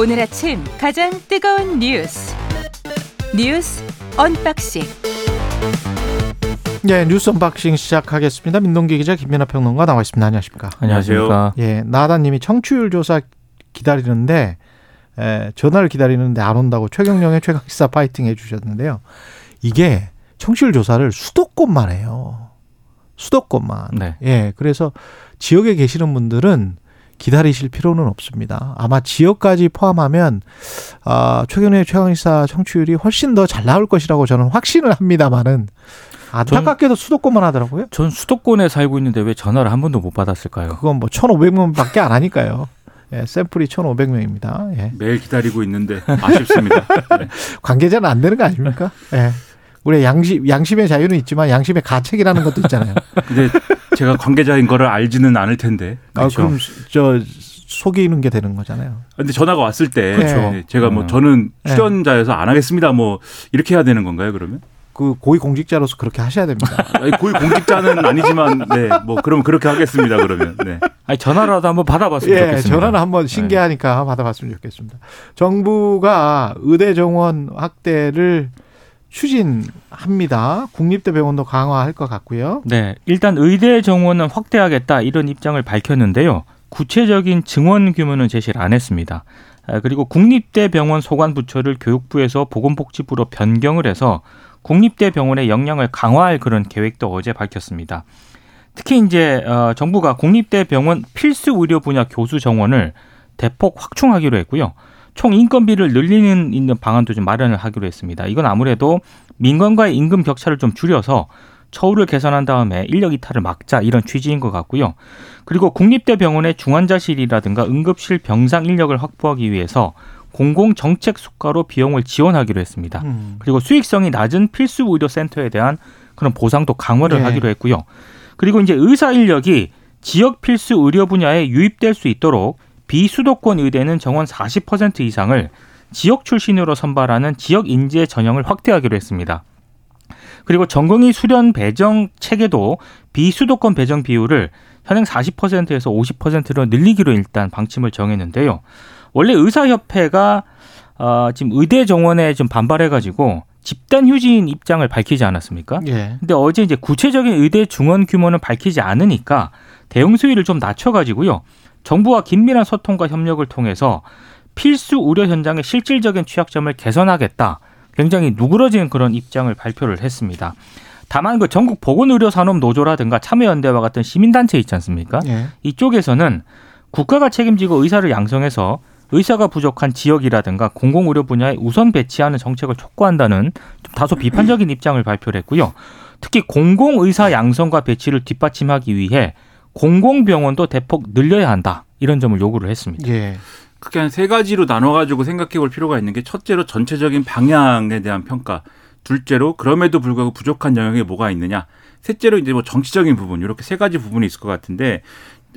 오늘 아침 가장 뜨거운 뉴스 뉴스 언박싱 예, 뉴스 언박싱 시작하겠습니다. 민동기 기자 김민하 평론가 나와 있습니다. 안녕하십니까? 안녕하십니까. 예, 나다님이 청취율 조사 기다리는데 에, 전화를 기다리는데 안 온다고 최경영의 최강시사 파이팅 해주셨는데요. 이게 청취율 조사를 수도권만 해요. 수도권만. 네. 예, 그래서 지역에 계시는 분들은 기다리실 필요는 없습니다. 아마 지역까지 포함하면 아, 최근의 최강시사 청취율이 훨씬 더 잘 나올 것이라고 저는 확신을 합니다만은 안타깝게도 수도권만 하더라고요. 전 수도권에 살고 있는데 왜 전화를 한 번도 못 받았을까요? 그건 뭐 1,500명밖에 안 하니까요. 예, 샘플이 1,500명입니다. 예. 매일 기다리고 있는데 아쉽습니다. 네. 관계자는 안 되는 거 아닙니까? 예. 우리 양심 양심의 자유는 있지만 양심의 가책이라는 것도 있잖아요. 근데 제가 관계자인 거를 알지는 않을 텐데. 아, 그렇죠. 그럼 저 속이는 게 되는 거잖아요. 근데 전화가 왔을 때 그렇죠. 네, 제가 뭐 음. 저는 네. 출연자여서 안 하겠습니다. 뭐 이렇게 해야 되는 건가요, 그러면? 그 고위 공직자로서 그렇게 하셔야 됩니다. 고위 공직자는 아니지만 네, 뭐 그럼 그렇게 하겠습니다. 그러면. 네. 아니 전화라도 한번 받아봤으면 예, 좋겠습니다. 전화는 한번 신기하니까 받아봤으면 좋겠습니다. 정부가 의대 정원 확대를 추진합니다. 국립대병원도 강화할 것 같고요. 네, 일단 의대 정원은 확대하겠다 이런 입장을 밝혔는데요. 구체적인 증원 규모는 제시를 안 했습니다. 아, 그리고 국립대병원 소관부처를 교육부에서 보건복지부로 변경을 해서 국립대병원의 역량을 강화할 그런 계획도 어제 밝혔습니다. 특히 이제 어, 정부가 국립대병원 필수 의료 분야 교수 정원을 대폭 확충하기로 했고요. 총 인건비를 늘리는 있는 방안도 좀 마련을 하기로 했습니다. 이건 아무래도 민간과의 임금 격차를 좀 줄여서 처우를 개선한 다음에 인력 이탈을 막자 이런 취지인 것 같고요. 그리고 국립대 병원의 중환자실이라든가 응급실 병상 인력을 확보하기 위해서 공공 정책 수가로 비용을 지원하기로 했습니다. 음. 그리고 수익성이 낮은 필수 의료 센터에 대한 그런 보상도 강화를 네. 하기로 했고요. 그리고 이제 의사 인력이 지역 필수 의료 분야에 유입될 수 있도록 비수도권 의대는 정원 40% 이상을 지역 출신으로 선발하는 지역 인재 전형을 확대하기로 했습니다. 그리고 전공의 수련 배정 체계도 비수도권 배정 비율을 현행 40%에서 50%로 늘리기로 일단 방침을 정했는데요. 원래 의사협회가 어, 지금 의대 정원에 좀 반발해가지고 집단 휴진 입장을 밝히지 않았습니까? 예. 근데 어제 이제 구체적인 의대 중원 규모는 밝히지 않으니까 대응 수위를 좀 낮춰가지고요. 정부와 긴밀한 소통과 협력을 통해서 필수 의료 현장의 실질적인 취약점을 개선하겠다. 굉장히 누그러진 그런 입장을 발표를 했습니다. 다만 그 전국 보건의료산업 노조라든가 참여연대와 같은 시민단체 있지 않습니까? 예. 이쪽에서는 국가가 책임지고 의사를 양성해서 의사가 부족한 지역이라든가 공공의료 분야에 우선 배치하는 정책을 촉구한다는 좀 다소 비판적인 입장을 발표를 했고요. 특히 공공의사 양성과 배치를 뒷받침하기 위해 공공병원도 대폭 늘려야 한다. 이런 점을 요구를 했습니다. 예. 크게 한 세 가지로 나눠가지고 생각해 볼 필요가 있는 게 첫째로 전체적인 방향에 대한 평가. 둘째로 그럼에도 불구하고 부족한 영역이 뭐가 있느냐. 셋째로 이제 뭐 정치적인 부분 이렇게 세 가지 부분이 있을 것 같은데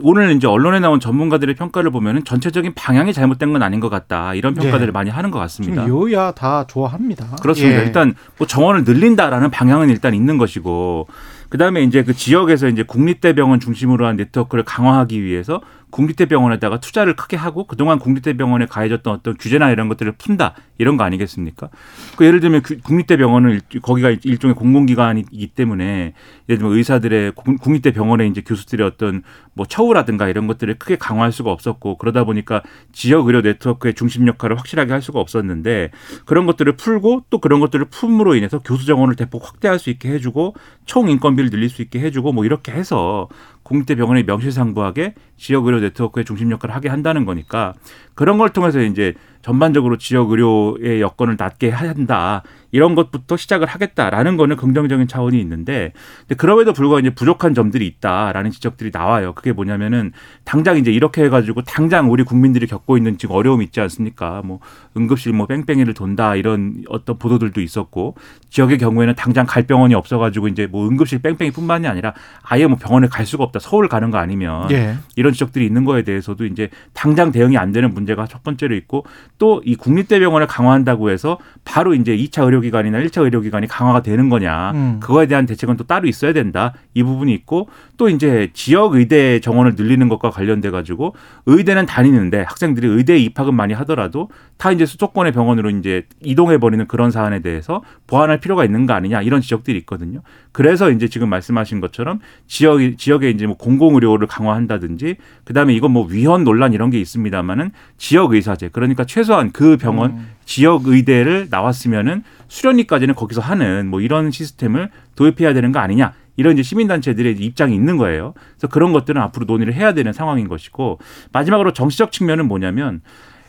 오늘 이제 언론에 나온 전문가들의 평가를 보면은 전체적인 방향이 잘못된 건 아닌 것 같다 이런 평가들을 예. 많이 하는 것 같습니다. 지금 여야 다 좋아합니다. 그렇습니다. 예. 일단 뭐 정원을 늘린다라는 방향은 일단 있는 것이고 그다음에 이제 그 지역에서 이제 국립대병원 중심으로 한 네트워크를 강화하기 위해서 국립대병원에다가 투자를 크게 하고 그동안 국립대병원에 가해졌던 어떤 규제나 이런 것들을 푼다 이런 거 아니겠습니까? 그 예를 들면 그 국립대병원은 일- 거기가 일종의 공공기관이기 때문에 예를 들면 의사들의 국- 국립대병원의 이제 교수들의 어떤 뭐 처우라든가 이런 것들을 크게 강화할 수가 없었고 그러다 보니까 지역 의료 네트워크의 중심 역할을 확실하게 할 수가 없었는데 그런 것들을 풀고 또 그런 것들을 풂으로 인해서 교수 정원을 대폭 확대할 수 있게 해주고 총 인건비를 늘릴 수 있게 해주고 뭐 이렇게 해서 국립대병원이 명실상부하게 지역 의료 네트워크의 중심 역할을 하게 한다는 거니까 그런 걸 통해서 이제 전반적으로 지역 의료의 여건을 낫게 한다. 이런 것부터 시작을 하겠다라는 거는 긍정적인 차원이 있는데 근데 그럼에도 불구하고 이제 부족한 점들이 있다라는 지적들이 나와요. 그게 뭐냐면은 당장 이제 이렇게 해 가지고 당장 우리 국민들이 겪고 있는 지금 어려움이 있지 않습니까? 뭐 응급실 뭐 뺑뺑이를 돈다 이런 어떤 보도들도 있었고 지역의 경우에는 당장 갈 병원이 없어 가지고 이제 뭐 응급실 뺑뺑이뿐만이 아니라 아예 뭐 병원에 갈 수가 없다. 서울 가는 거 아니면 예. 이런 지적들이 있는 거에 대해서도 이제 당장 대응이 안 되는 문제가 첫 번째로 있고 또 이 국립대병원을 강화한다고 해서 바로 이제 2차 의료기관이나 1차 의료기관이 강화가 되는 거냐. 음. 그거에 대한 대책은 또 따로 있어야 된다. 이 부분이 있고 또 이제 지역 의대 정원을 늘리는 것과 관련돼 가지고 의대는 다니는데 학생들이 의대에 입학은 많이 하더라도 다 이제 수도권의 병원으로 이제 이동해 버리는 그런 사안에 대해서 보완할 필요가 있는 거 아니냐 이런 지적들이 있거든요. 그래서 이제 지금 말씀하신 것처럼 지역 지역에 이제 뭐 공공 의료를 강화한다든지 그다음에 이건 뭐 위헌 논란 이런 게 있습니다만은 지역 의사제 그러니까 최소한 그 병원 음. 지역 의대를 나왔으면은 수련의까지는 거기서 하는 뭐 이런 시스템을 도입해야 되는 거 아니냐. 이런 이제 시민단체들의 입장이 있는 거예요. 그래서 그런 것들은 앞으로 논의를 해야 되는 상황인 것이고 마지막으로 정치적 측면은 뭐냐면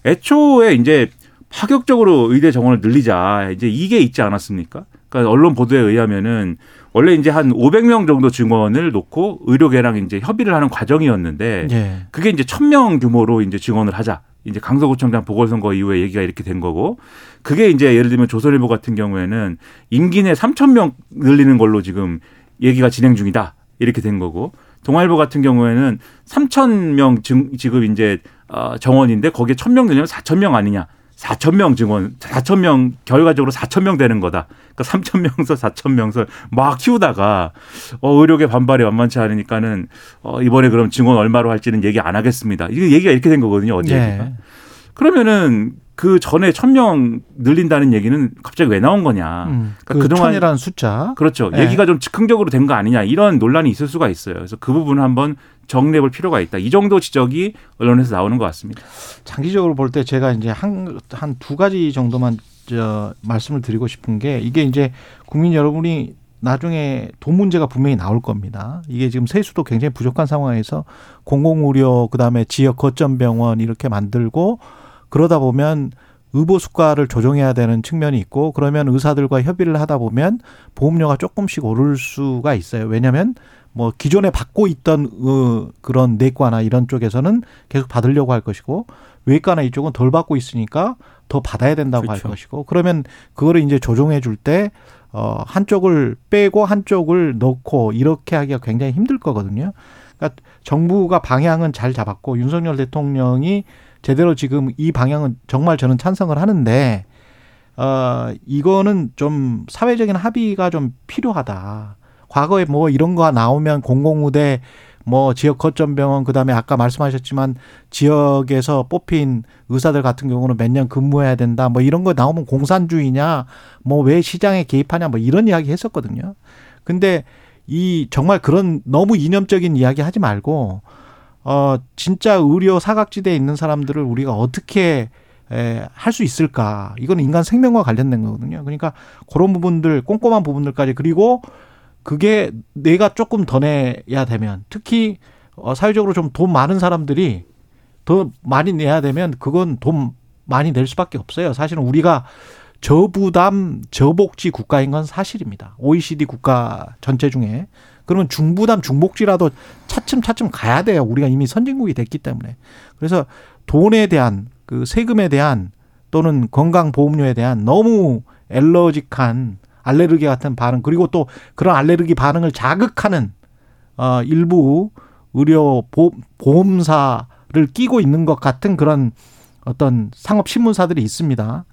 애초에 이제 파격적으로 의대 정원을 늘리자 이제 이게 있지 않았습니까? 그러니까 언론 보도에 의하면은 원래 이제 한 500명 정도 증원을 놓고 의료계랑 이제 협의를 하는 과정이었는데 예. 그게 이제 1000명 규모로 이제 증원을 하자. 이제 강서구청장 보궐선거 이후에 얘기가 이렇게 된 거고 그게 이제 예를 들면 조선일보 같은 경우에는 임기 내 3,000명 늘리는 걸로 지금 얘기가 진행 중이다. 이렇게 된 거고 동아일보 같은 경우에는 3,000명 증, 지금 이제 어, 정원인데 거기에 1,000명 늘리면 4,000명 아니냐. 4,000명 증원, 4,000명 결과적으로 4,000명 되는 거다. 그러니까 3,000명서 4,000명서 막 키우다가 어, 의료계 반발이 만만치 않으니까는 어, 이번에 그럼 증원 얼마로 할지는 얘기 안 하겠습니다. 이게 얘기가 이렇게 된 거거든요. 어제 얘기가. 예. 그러면은 그 전에 1,000명 늘린다는 얘기는 갑자기 왜 나온 거냐. 음. 그러니까 그 그동안- 천이라는 숫자. 그렇죠. 예. 얘기가 좀 즉흥적으로 된 거 아니냐 이런 논란이 있을 수가 있어요. 그래서 그 부분을 한번 정리해 볼 필요가 있다. 이 정도 지적이 언론에서 나오는 것 같습니다. 장기적으로 볼 때 제가 이제 한 한 두 가지 정도만 저 말씀을 드리고 싶은 게 이게 이제 국민 여러분이 나중에 돈 문제가 분명히 나올 겁니다. 이게 지금 세수도 굉장히 부족한 상황에서 공공의료 그다음에 지역 거점 병원 이렇게 만들고 그러다 보면 의보 수가를 조정해야 되는 측면이 있고 그러면 의사들과 협의를 하다 보면 보험료가 조금씩 오를 수가 있어요. 왜냐하면 뭐 기존에 받고 있던 어, 그런 내과나 이런 쪽에서는 계속 받으려고 할 것이고 외과나 이쪽은 덜 받고 있으니까 더 받아야 된다고 그렇죠. 할 것이고 그러면 그거를 이제 조정해 줄 때 어, 한쪽을 빼고 한쪽을 넣고 이렇게 하기가 굉장히 힘들 거거든요. 그러니까 정부가 방향은 잘 잡았고 윤석열 대통령이 제대로 지금 이 방향은 정말 저는 찬성을 하는데 어 이거는 좀 사회적인 합의가 좀 필요하다. 과거에 뭐 이런 거 나오면 공공의대 뭐 지역 거점 병원 그다음에 아까 말씀하셨지만 지역에서 뽑힌 의사들 같은 경우는 몇 년 근무해야 된다. 뭐 이런 거 나오면 공산주의냐? 뭐 왜 시장에 개입하냐? 뭐 이런 이야기 했었거든요. 근데 이 정말 그런 너무 이념적인 이야기 하지 말고 어 진짜 의료 사각지대에 있는 사람들을 우리가 어떻게 할 수 있을까? 이거는 인간 생명과 관련된 거거든요. 그러니까 그런 부분들 꼼꼼한 부분들까지 그리고 그게 내가 조금 더 내야 되면 특히 어 사회적으로 좀 돈 많은 사람들이 더 많이 내야 되면 그건 돈 많이 낼 수밖에 없어요. 사실은 우리가 저부담 저복지 국가인 건 사실입니다. OECD 국가 전체 중에 그러면 중부담 중복지라도 차츰차츰 가야 돼요. 우리가 이미 선진국이 됐기 때문에. 그래서 돈에 대한 그 세금에 대한 또는 건강보험료에 대한 너무 엘러직한 알레르기 같은 반응 그리고 또 그런 알레르기 반응을 자극하는 어 일부 의료 보, 보험사를 끼고 있는 것 같은 그런 어떤 상업 신문사들이 있습니다.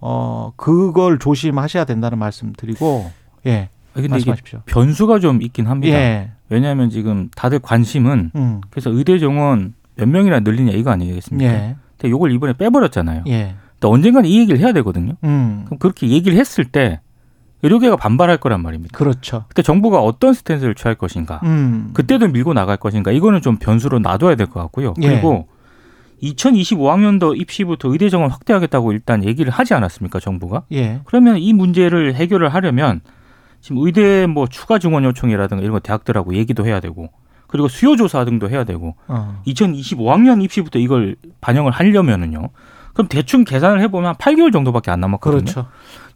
어 그걸 조심하셔야 된다는 말씀 드리고 예 아, 근데 이게 말씀하십시오. 변수가 좀 있긴 합니다. 예. 왜냐하면 지금 다들 관심은 음. 그래서 의대 정원 몇 명이나 늘리냐 이거 아니겠습니까? 예. 근데 요걸 이번에 빼버렸잖아요. 예. 근데 언젠가는 이 얘기를 해야 되거든요. 음. 그럼 그렇게 얘기를 했을 때 의료계가 반발할 거란 말입니다. 그렇죠. 그때 정부가 어떤 스탠스를 취할 것인가? 음. 그때도 밀고 나갈 것인가? 이거는 좀 변수로 놔둬야 될 것 같고요. 예. 그리고 2025학년도 입시부터 의대 정원 확대하겠다고 일단 얘기를 하지 않았습니까, 정부가? 예. 그러면 이 문제를 해결을 하려면 지금 의대 뭐 추가 증원 요청이라든가 이런 거 대학들하고 얘기도 해야 되고 그리고 수요 조사 등도 해야 되고 어. 2025학년 입시부터 이걸 반영을 하려면은요. 그럼 대충 계산을 해보면 한 8개월 정도밖에 안 남았거든요. 그렇죠.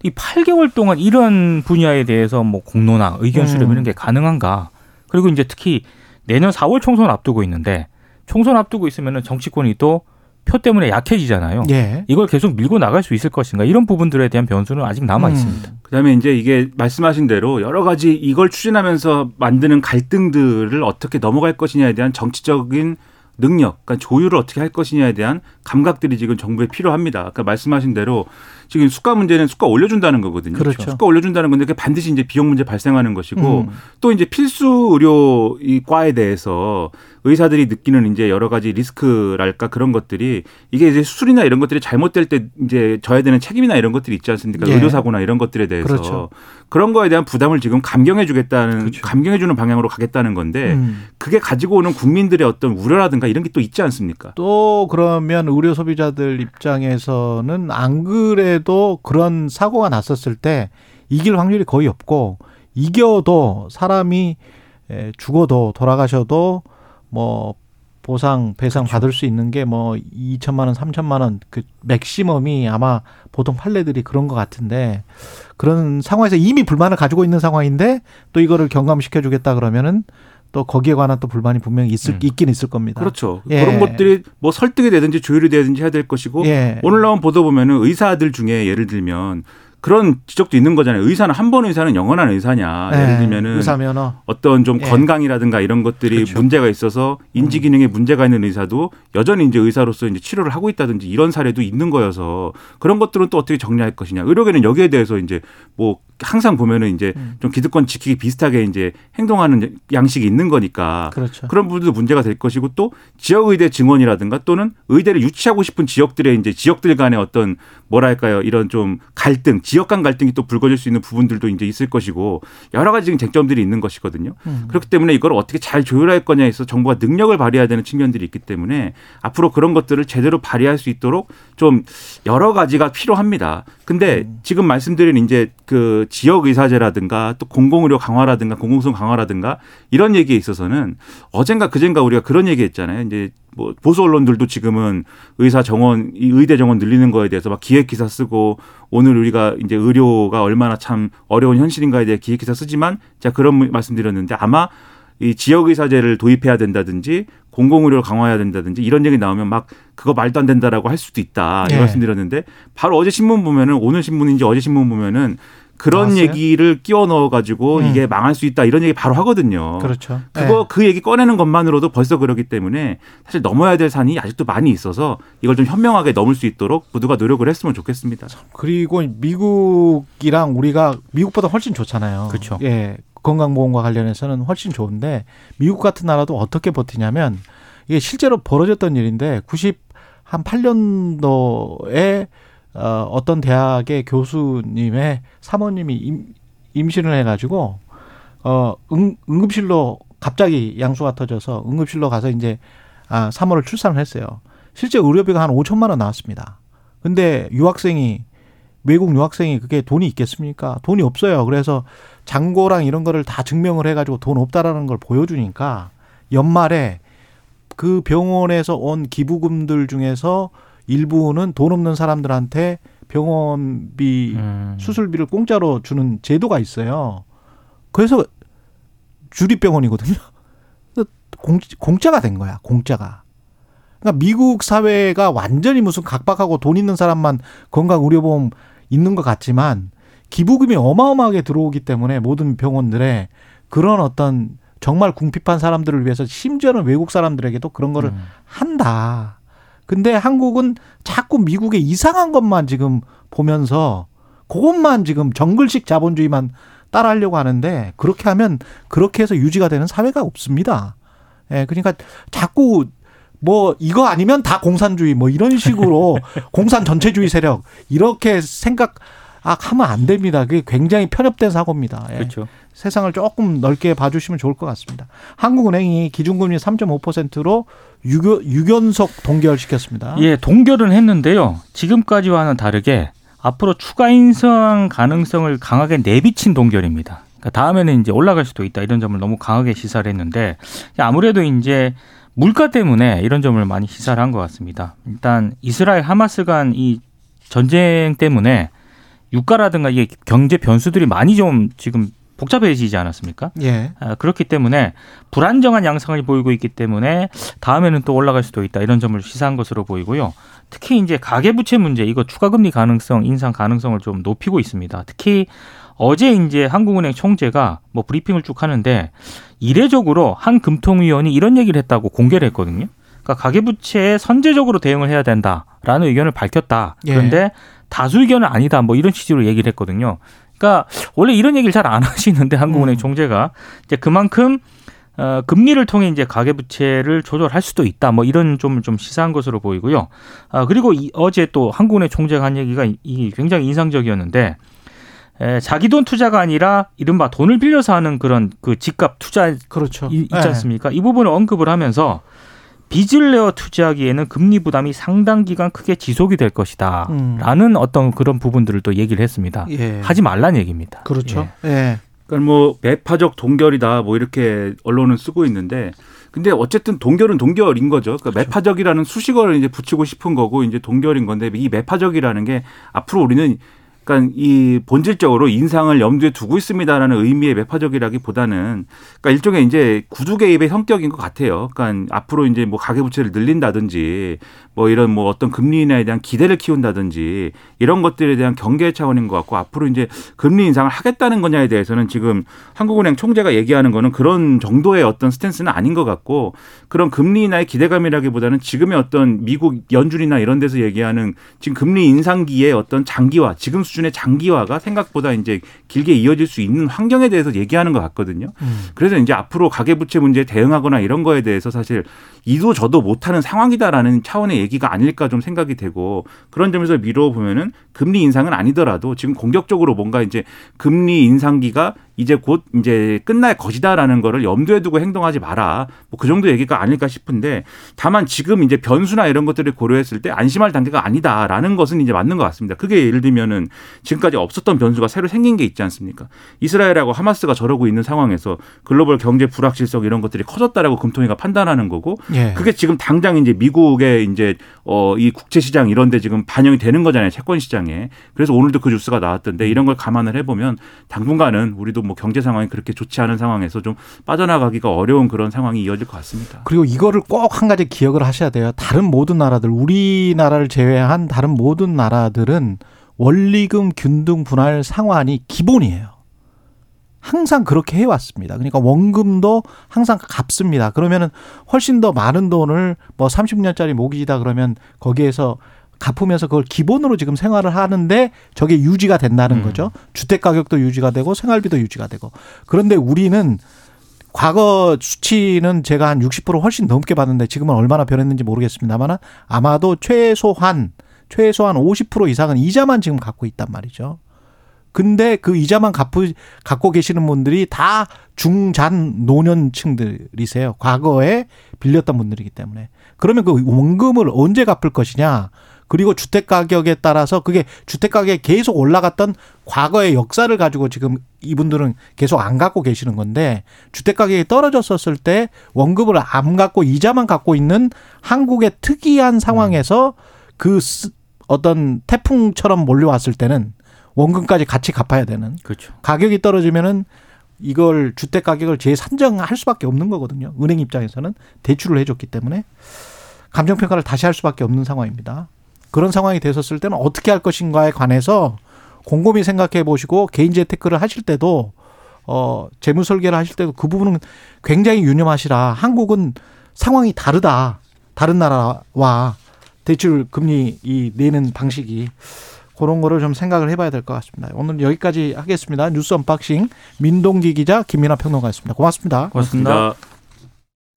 이 8개월 동안 이런 분야에 대해서 뭐 공론화, 의견 수렴 음. 이런 게 가능한가? 그리고 이제 특히 내년 4월 총선 앞두고 있는데 총선 앞두고 있으면은 정치권이 또 표 때문에 약해지잖아요. 예. 이걸 계속 밀고 나갈 수 있을 것인가? 이런 부분들에 대한 변수는 아직 남아 있습니다. 음. 그다음에 이제 이게 말씀하신 대로 여러 가지 이걸 추진하면서 만드는 갈등들을 어떻게 넘어갈 것이냐에 대한 정치적인 능력, 그러니까 조율을 어떻게 할 것이냐에 대한 감각들이 지금 정부에 필요합니다. 아까 말씀하신 대로 지금 수가 문제는 수가 올려준다는 거거든요. 그렇죠. 수가 올려준다는 건데 그게 반드시 이제 비용 문제 발생하는 것이고 음. 또 이제 필수 의료 이 과에 대해서 의사들이 느끼는 이제 여러 가지 리스크랄까 그런 것들이 이게 이제 수술이나 이런 것들이 잘못될 때 이제 져야 되는 책임이나 이런 것들이 있지 않습니까? 예. 의료 사고나 이런 것들에 대해서 그렇죠. 그런 거에 대한 부담을 지금 감경해 주겠다는 그렇죠. 감경해 주는 방향으로 가겠다는 건데 음. 그게 가지고 오는 국민들의 어떤 우려라든가 이런 게 또 있지 않습니까? 또 그러면 의료 소비자들 입장에서는 안 그래 도 그런 사고가 났었을 때 이길 확률이 거의 없고 이겨도 사람이 에, 죽어도 돌아가셔도 뭐 보상 배상 받을 수 있는 게 뭐 2천만 원, 3천만 원 그 맥시멈이 아마 보통 판례들이 그런 것 같은데 그런 상황에서 이미 불만을 가지고 있는 상황인데 또 이거를 경감시켜 주겠다 그러면은 또 거기에 관한 또 불만이 분명히 있을 음. 있긴 있을 겁니다. 그렇죠. 예. 그런 것들이 뭐 설득이 되든지 조율이 되든지 해야 될 것이고 예. 오늘 나온 보도 보면은 의사들 중에 예를 들면 그런 지적도 있는 거잖아요. 의사는 한 번 의사는 영원한 의사냐. 예를 예. 들면은 의사 면허 어떤 좀 예. 건강이라든가 이런 것들이 그렇죠. 음. 문제가 있어서 인지 기능에 문제가 있는 의사도 여전히 이제 의사로서 이제 치료를 하고 있다든지 이런 사례도 있는 거여서 그런 것들은 또 어떻게 정리할 것이냐. 의료계는 여기에 대해서 이제 뭐 항상 보면은 이제 음. 좀 기득권 지키기 비슷하게 이제 행동하는 양식이 있는 거니까 그렇죠. 그런 부분도 문제가 될 것이고 또 지역 의대 증원이라든가 또는 의대를 유치하고 싶은 지역들의 이제 지역들 간의 어떤 뭐랄까요 이런 좀 갈등, 지역 간 갈등이 또 불거질 수 있는 부분들도 이제 있을 것이고 여러 가지 지금 쟁점들이 있는 것이거든요. 음. 그렇기 때문에 이걸 어떻게 잘 조율할 거냐에 있어서 정부가 능력을 발휘해야 되는 측면들이 있기 때문에 앞으로 그런 것들을 제대로 발휘할 수 있도록 좀 여러 가지가 필요합니다. 근데 음. 지금 말씀드린 이제 그 지역 의사제라든가 또 공공의료 강화라든가 공공성 강화라든가 이런 얘기에 있어서는 어젠가 그젠가 우리가 그런 얘기 했잖아요. 이제 뭐 보수 언론들도 지금은 의사 정원, 이 의대 정원 늘리는 거에 대해서 막 기획 기사 쓰고 오늘 우리가 이제 의료가 얼마나 참 어려운 현실인가에 대해 기획 기사 쓰지만 제가 그런 말씀드렸는데 아마 이 지역 의사제를 도입해야 된다든지 공공의료를 강화해야 된다든지 이런 얘기 나오면 막 그거 말도 안 된다라고 할 수도 있다 이 예. 말씀드렸는데 바로 어제 신문 보면은 오늘 신문인지 어제 신문 보면은 그런 나왔어요? 얘기를 끼워 넣어 가지고 음. 이게 망할 수 있다 이런 얘기 바로 하거든요. 그렇죠. 그거 예. 그 얘기 꺼내는 것만으로도 벌써 그러기 때문에 사실 넘어야 될 산이 아직도 많이 있어서 이걸 좀 현명하게 넘을 수 있도록 모두가 노력을 했으면 좋겠습니다. 그리고 미국이랑 우리가 미국보다 훨씬 좋잖아요. 그렇죠. 예. 건강보험과 관련해서는 훨씬 좋은데 미국 같은 나라도 어떻게 버티냐면 이게 실제로 벌어졌던 일인데 90 한 8년도에 어, 어떤 대학의 교수님의 사모님이 임, 임신을 해가지고 어 응, 응급실로 갑자기 양수가 터져서 응급실로 가서 이제 아 3월을 출산을 했어요. 실제 의료비가 한 5천만 원 나왔습니다. 근데 유학생이 외국 유학생이 그게 돈이 있겠습니까? 돈이 없어요. 그래서 장고랑 이런 거를 다 증명을 해가지고 돈 없다라는 걸 보여주니까 연말에 그 병원에서 온 기부금들 중에서 일부는 돈 없는 사람들한테 병원비 음. 수술비를 공짜로 주는 제도가 있어요. 그래서 주립병원이거든요. 공, 공짜가 된 거야, 공짜가. 그러니까 미국 사회가 완전히 무슨 각박하고 돈 있는 사람만 건강 의료보험 있는 것 같지만 기부금이 어마어마하게 들어오기 때문에 모든 병원들에 그런 어떤 정말 궁핍한 사람들을 위해서 심지어는 외국 사람들에게도 그런 거를 음. 한다. 근데 한국은 자꾸 미국의 이상한 것만 지금 보면서 그것만 지금 정글식 자본주의만 따라하려고 하는데 그렇게 하면 그렇게 해서 유지가 되는 사회가 없습니다. 예, 그러니까 자꾸 뭐 이거 아니면 다 공산주의 뭐 이런 식으로 공산 전체주의 세력 이렇게 생각하면 안 됩니다. 그게 굉장히 편협된 사고입니다. 예. 그렇죠. 세상을 조금 넓게 봐주시면 좋을 것 같습니다. 한국은행이 기준금리 3.5%로 유교, 유견속 동결시켰습니다. 예, 동결은 했는데요. 지금까지와는 다르게 앞으로 추가 인상 가능성을 강하게 내비친 동결입니다. 그러니까 다음에는 이제 올라갈 수도 있다 이런 점을 너무 강하게 시사를 했는데 아무래도 이제 물가 때문에 이런 점을 많이 시사를 한 것 같습니다. 일단 이스라엘 하마스 간 이 전쟁 때문에 유가라든가 이게 경제 변수들이 많이 좀 지금 복잡해지지 않았습니까? 예. 아, 그렇기 때문에 불안정한 양상을 보이고 있기 때문에 다음에는 또 올라갈 수도 있다 이런 점을 시사한 것으로 보이고요. 특히 이제 가계부채 문제 이거 추가금리 가능성 인상 가능성을 좀 높이고 있습니다. 특히 어제 이제 한국은행 총재가 뭐 브리핑을 쭉 하는데 이례적으로 한 금통위원이 이런 얘기를 했다고 공개를 했거든요. 그러니까 가계부채에 선제적으로 대응을 해야 된다라는 의견을 밝혔다. 예. 그런데 다수 의견은 아니다. 뭐 이런 취지로 얘기를 했거든요. 그러니까 원래 이런 얘기를 잘 안 하시는데 한국은행 음. 총재가 이제 그만큼 어, 금리를 통해 이제 가계부채를 조절할 수도 있다. 뭐 이런 좀, 좀 시사한 것으로 보이고요. 아, 그리고 이, 어제 또 한국은행 총재가 한 얘기가 이, 이 굉장히 인상적이었는데 에, 자기 돈 투자가 아니라 이른바 돈을 빌려서 하는 그런 그 집값 투자 그렇죠. 이, 있지 예. 않습니까? 이 부분을 언급을 하면서 빚을 내어 투자하기에는 금리 부담이 상당 기간 크게 지속이 될 것이다. 음. 라는 어떤 그런 부분들을 또 얘기를 했습니다. 예. 하지 말라는 얘기입니다. 그렇죠. 예. 예. 그러니까 뭐 매파적 동결이다 뭐 이렇게 언론은 쓰고 있는데 근데 어쨌든 동결은 동결인 거죠. 그러니까 매파적이라는 수식어를 이제 붙이고 싶은 거고 이제 동결인 건데 이 매파적이라는 게 앞으로 우리는 그러니까 이 본질적으로 인상을 염두에 두고 있습니다라는 의미의 매파적이라기보다는 그러니까 일종의 이제 구두 개입의 성격인 것 같아요. 그러니까 앞으로 이제 뭐 가계 부채를 늘린다든지 뭐 이런 뭐 어떤 금리 인하에 대한 기대를 키운다든지 이런 것들에 대한 경계 차원인 것 같고 앞으로 이제 금리 인상을 하겠다는 거냐에 대해서는 지금 한국은행 총재가 얘기하는 거는 그런 정도의 어떤 스탠스는 아닌 것 같고 그런 금리 인하의 기대감이라기보다는 지금의 어떤 미국 연준이나 이런 데서 얘기하는 지금 금리 인상기의 어떤 장기화 지금 수준 의 장기화가 생각보다 이제 길게 이어질 수 있는 환경에 대해서 얘기하는 것 같거든요. 음. 그래서 이제 앞으로 가계부채 문제에 대응하거나 이런 거에 대해서 사실 이도 저도 못하는 상황이다라는 차원의 얘기가 아닐까 좀 생각이 되고 그런 점에서 미뤄 보면은 금리 인상은 아니더라도 지금 공격적으로 뭔가 이제 금리 인상기가 이제 곧 이제 끝날 것이다라는 거를 염두에 두고 행동하지 마라. 뭐 그 정도 얘기가 아닐까 싶은데 다만 지금 이제 변수나 이런 것들을 고려했을 때 안심할 단계가 아니다라는 것은 이제 맞는 것 같습니다. 그게 예를 들면은 지금까지 없었던 변수가 새로 생긴 게 있지 않습니까? 이스라엘하고 하마스가 저러고 있는 상황에서 글로벌 경제 불확실성 이런 것들이 커졌다라고 금통위가 판단하는 거고 예. 그게 지금 당장 이제 미국의 이제 어 이 국채 시장 이런 데 지금 반영이 되는 거잖아요. 채권 시장에. 그래서 오늘도 그 뉴스가 나왔던데 이런 걸 감안을 해 보면 당분간은 우리도 뭐 경제 상황이 그렇게 좋지 않은 상황에서 좀 빠져나가기가 어려운 그런 상황이 이어질 것 같습니다. 그리고 이거를 꼭 한 가지 기억을 하셔야 돼요. 다른 모든 나라들, 우리나라를 제외한 다른 모든 나라들은 원리금 균등 분할 상환이 기본이에요. 항상 그렇게 해왔습니다. 그러니까 원금도 항상 갚습니다. 그러면은 훨씬 더 많은 돈을 뭐 30년짜리 모기지다 그러면 거기에서 갚으면서 그걸 기본으로 지금 생활을 하는데 저게 유지가 된다는 음. 거죠. 주택 가격도 유지가 되고 생활비도 유지가 되고. 그런데 우리는 과거 수치는 제가 한 60% 훨씬 넘게 봤는데 지금은 얼마나 변했는지 모르겠습니다만 아마도 최소한 최소한 50% 이상은 이자만 지금 갖고 있단 말이죠. 근데 그 이자만 갖고, 갖고 계시는 분들이 다 중잔 노년층들이세요. 과거에 빌렸던 분들이기 때문에. 그러면 그 원금을 언제 갚을 것이냐. 그리고 주택 가격에 따라서 그게 주택 가격이 계속 올라갔던 과거의 역사를 가지고 지금 이분들은 계속 안 갖고 계시는 건데 주택 가격이 떨어졌었을 때 원금을 안 갖고 이자만 갖고 있는 한국의 특이한 상황에서 그 스- 어떤 태풍처럼 몰려왔을 때는 원금까지 같이 갚아야 되는 그렇죠. 가격이 떨어지면은 이걸 주택 가격을 재산정할 수밖에 없는 거거든요. 은행 입장에서는 대출을 해줬기 때문에 감정 평가를 다시 할 수밖에 없는 상황입니다. 그런 상황이 됐었을 때는 어떻게 할 것인가에 관해서 곰곰이 생각해 보시고 개인 재테크를 하실 때도 어 재무 설계를 하실 때도 그 부분은 굉장히 유념하시라. 한국은 상황이 다르다. 다른 나라와 대출 금리 이 내는 방식이 그런 거를 좀 생각을 해봐야 될 것 같습니다. 오늘 여기까지 하겠습니다. 뉴스 언박싱 민동기 기자 김민하 평론가였습니다. 고맙습니다. 고맙습니다. 고맙습니다.